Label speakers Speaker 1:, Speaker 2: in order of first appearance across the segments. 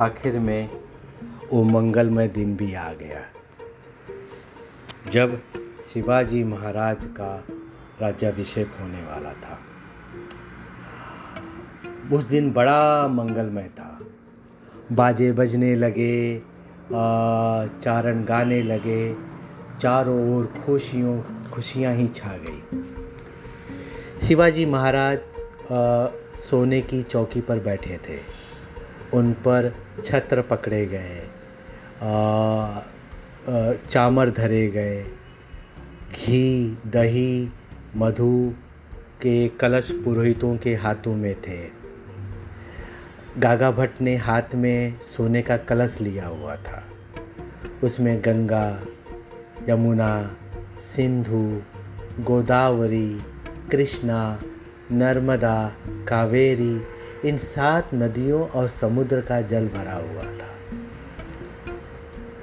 Speaker 1: आखिर में वो मंगलमय दिन भी आ गया। जब शिवाजी महाराज का राज्याभिषेक होने वाला था, उस दिन बड़ा मंगलमय था। बाजे बजने लगे चारण गाने लगे, चारों ओर खुशियों, खुशियाँ ही छा गई। शिवाजी महाराज सोने की चौकी पर बैठे थे। उन पर छत्र पकड़े गए चामर धरे गए। घी, दही, मधु के कलश पुरोहितों के हाथों में थे। गागा भट्ट ने हाथ में सोने का कलश लिया हुआ था। उसमें गंगा, यमुना, सिंधु, गोदावरी, कृष्णा, नर्मदा, कावेरी इन सात नदियों और समुद्र का जल भरा हुआ था।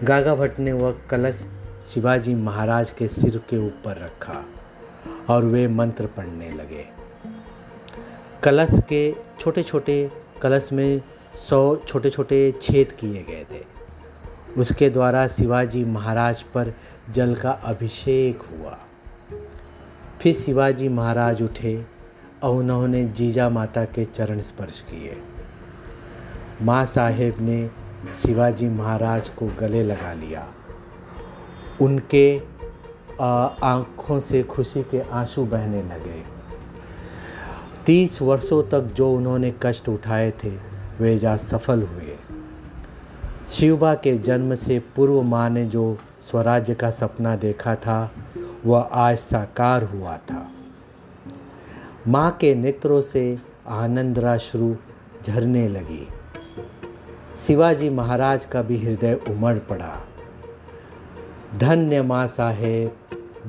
Speaker 1: गागा भट्ट ने वह कलश शिवाजी महाराज के सिर के ऊपर रखा और वे मंत्र पढ़ने लगे। कलश के छोटे छोटे कलश में सौ छोटे छोटे छेद किए गए थे। उसके द्वारा शिवाजी महाराज पर जल का अभिषेक हुआ। फिर शिवाजी महाराज उठे और उन्होंने जीजा माता के चरण स्पर्श किए। माँ साहेब ने शिवाजी महाराज को गले लगा लिया। उनके आँखों से खुशी के आँसू बहने लगे। तीस वर्षों तक जो उन्होंने कष्ट उठाए थे, वे जा सफल हुए। शिवबा के जन्म से पूर्व माँ ने जो स्वराज्य का सपना देखा था, वह आज साकार हुआ था। माँ के नेत्रों से आनंद राश्रु झरने लगी। शिवाजी महाराज का भी हृदय उमड़ पड़ा। धन्य माँ साहेब,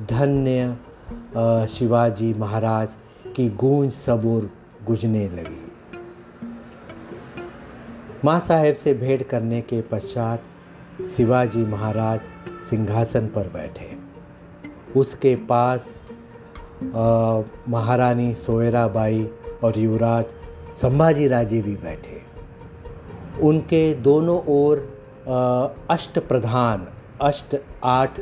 Speaker 1: धन्य शिवाजी महाराज की गूंज सबूर गुजने लगी। माँ साहेब से भेंट करने के पश्चात शिवाजी महाराज सिंहासन पर बैठे। उसके पास महारानी सोयराबाई और युवराज संभाजी राजे भी बैठे। उनके दोनों ओर अष्ट प्रधान, अष्ट आठ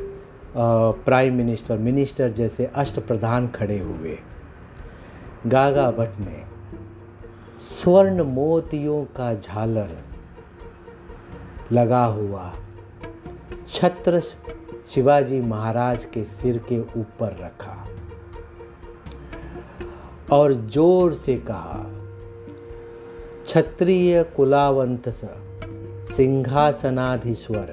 Speaker 1: प्राइम मिनिस्टर मिनिस्टर जैसे अष्ट प्रधान खड़े हुए। गागा भट्ट ने स्वर्ण मोतियों का झालर लगा हुआ छत्र शिवाजी महाराज के सिर के ऊपर रखा। और ज़ोर से कहा, क्षत्रिय कुलावंत सिंहासनाधीश्वर,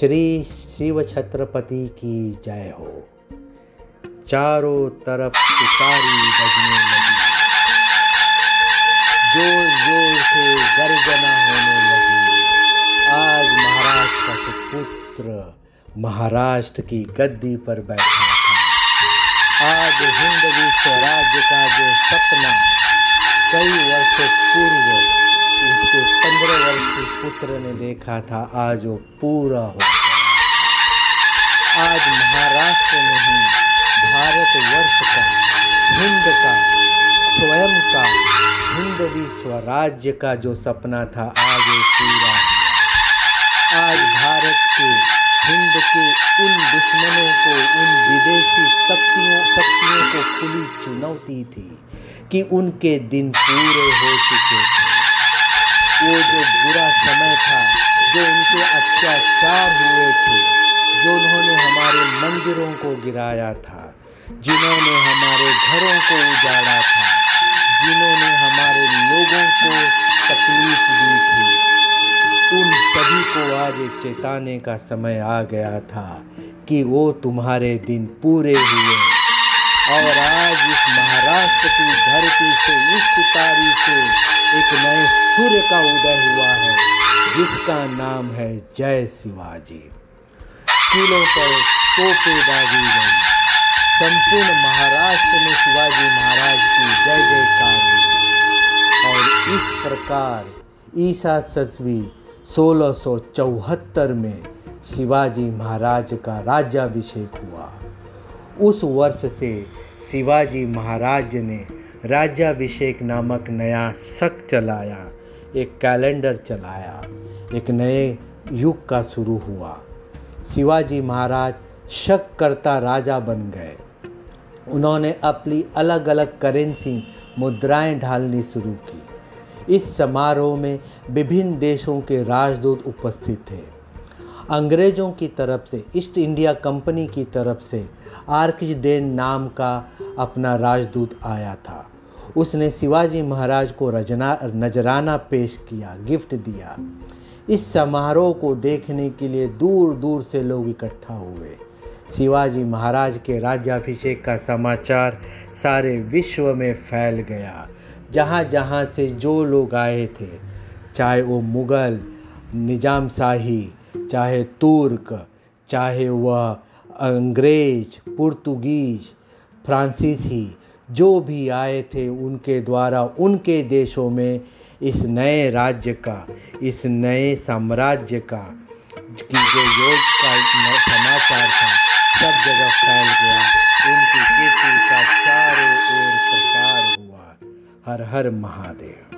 Speaker 1: श्री शिव छत्रपति की जय हो। चारों तरफ़ पुकारी बजने लगी। ज़ोर ज़ोर से गर्जना होने लगी। आज महाराष्ट्र का सुपुत्र महाराष्ट्र की गद्दी पर बैठा आज हिंदवी स्वराज्य का जो सपना कई वर्ष पूर्व उसके पंद्रह वर्षीय पुत्र ने देखा था, आज वो पूरा हो आज महाराष्ट्र नहीं भारतवर्ष का, हिंद का, स्वयं का हिंदवी स्वराज्य का जो सपना था, आज वो पूरा आज भारत के, हिंद के उन दुश्मनों को, उन विदेशी शक्तियों शक्तियों को खुली चुनौती थी कि उनके दिन पूरे हो चुके थे। वो जो बुरा समय था, जो उनके अत्याचार हुए थे, जो उन्होंने हमारे मंदिरों को गिराया था, जिन्होंने हमारे घरों को उजाड़ा था, जिन्होंने हमारे लोगों को तकलीफ़ दी थी, उन सभी को आज चेताने का समय आ गया था कि वो तुम्हारे दिन पूरे हुए और आज इस महाराष्ट्र की धरती से, इस सितारी से एक नए सूर्य का उदय हुआ है, जिसका नाम है जय शिवाजी। किलों पर तोपे दागी गई। संपूर्ण महाराष्ट्र में शिवाजी महाराज की जय जयकार। और इस प्रकार ईसा सचवी सोलह में शिवाजी महाराज का राज्याभिषेक हुआ। उस वर्ष से शिवाजी महाराज ने राज्याभिषेक नामक नया शक चलाया, एक कैलेंडर चलाया, एक नए युग का शुरू हुआ। शिवाजी महाराज शक करता राजा बन गए। उन्होंने अपनी अलग अलग करेंसी मुद्राएँ ढालनी शुरू की। इस समारोह में विभिन्न देशों के राजदूत उपस्थित थे। अंग्रेज़ों की तरफ़ से, ईस्ट इंडिया कंपनी की तरफ़ से आर्किजडेन नाम का अपना राजदूत आया था। उसने शिवाजी महाराज को रजना, नजराना पेश किया, गिफ्ट दिया। इस समारोह को देखने के लिए दूर दूर से लोग इकट्ठा हुए। शिवाजी महाराज के राज्याभिषेक का समाचार सारे विश्व में फैल गया। जहाँ जहाँ से जो लोग आए थे, चाहे वो मुग़ल, निज़ाम शाही चाहे तुर्क, चाहे वह अंग्रेज़, पुर्तगीज, फ्रांसीसी, जो भी आए थे उनके द्वारा, उनके देशों में इस नए राज्य का, इस नए साम्राज्य का, की जो योग का एक समाचार था, सब जगह फैल गया। उनकी कीर्ति का चारों ओर प्रसार हुआ। हर हर महादेव।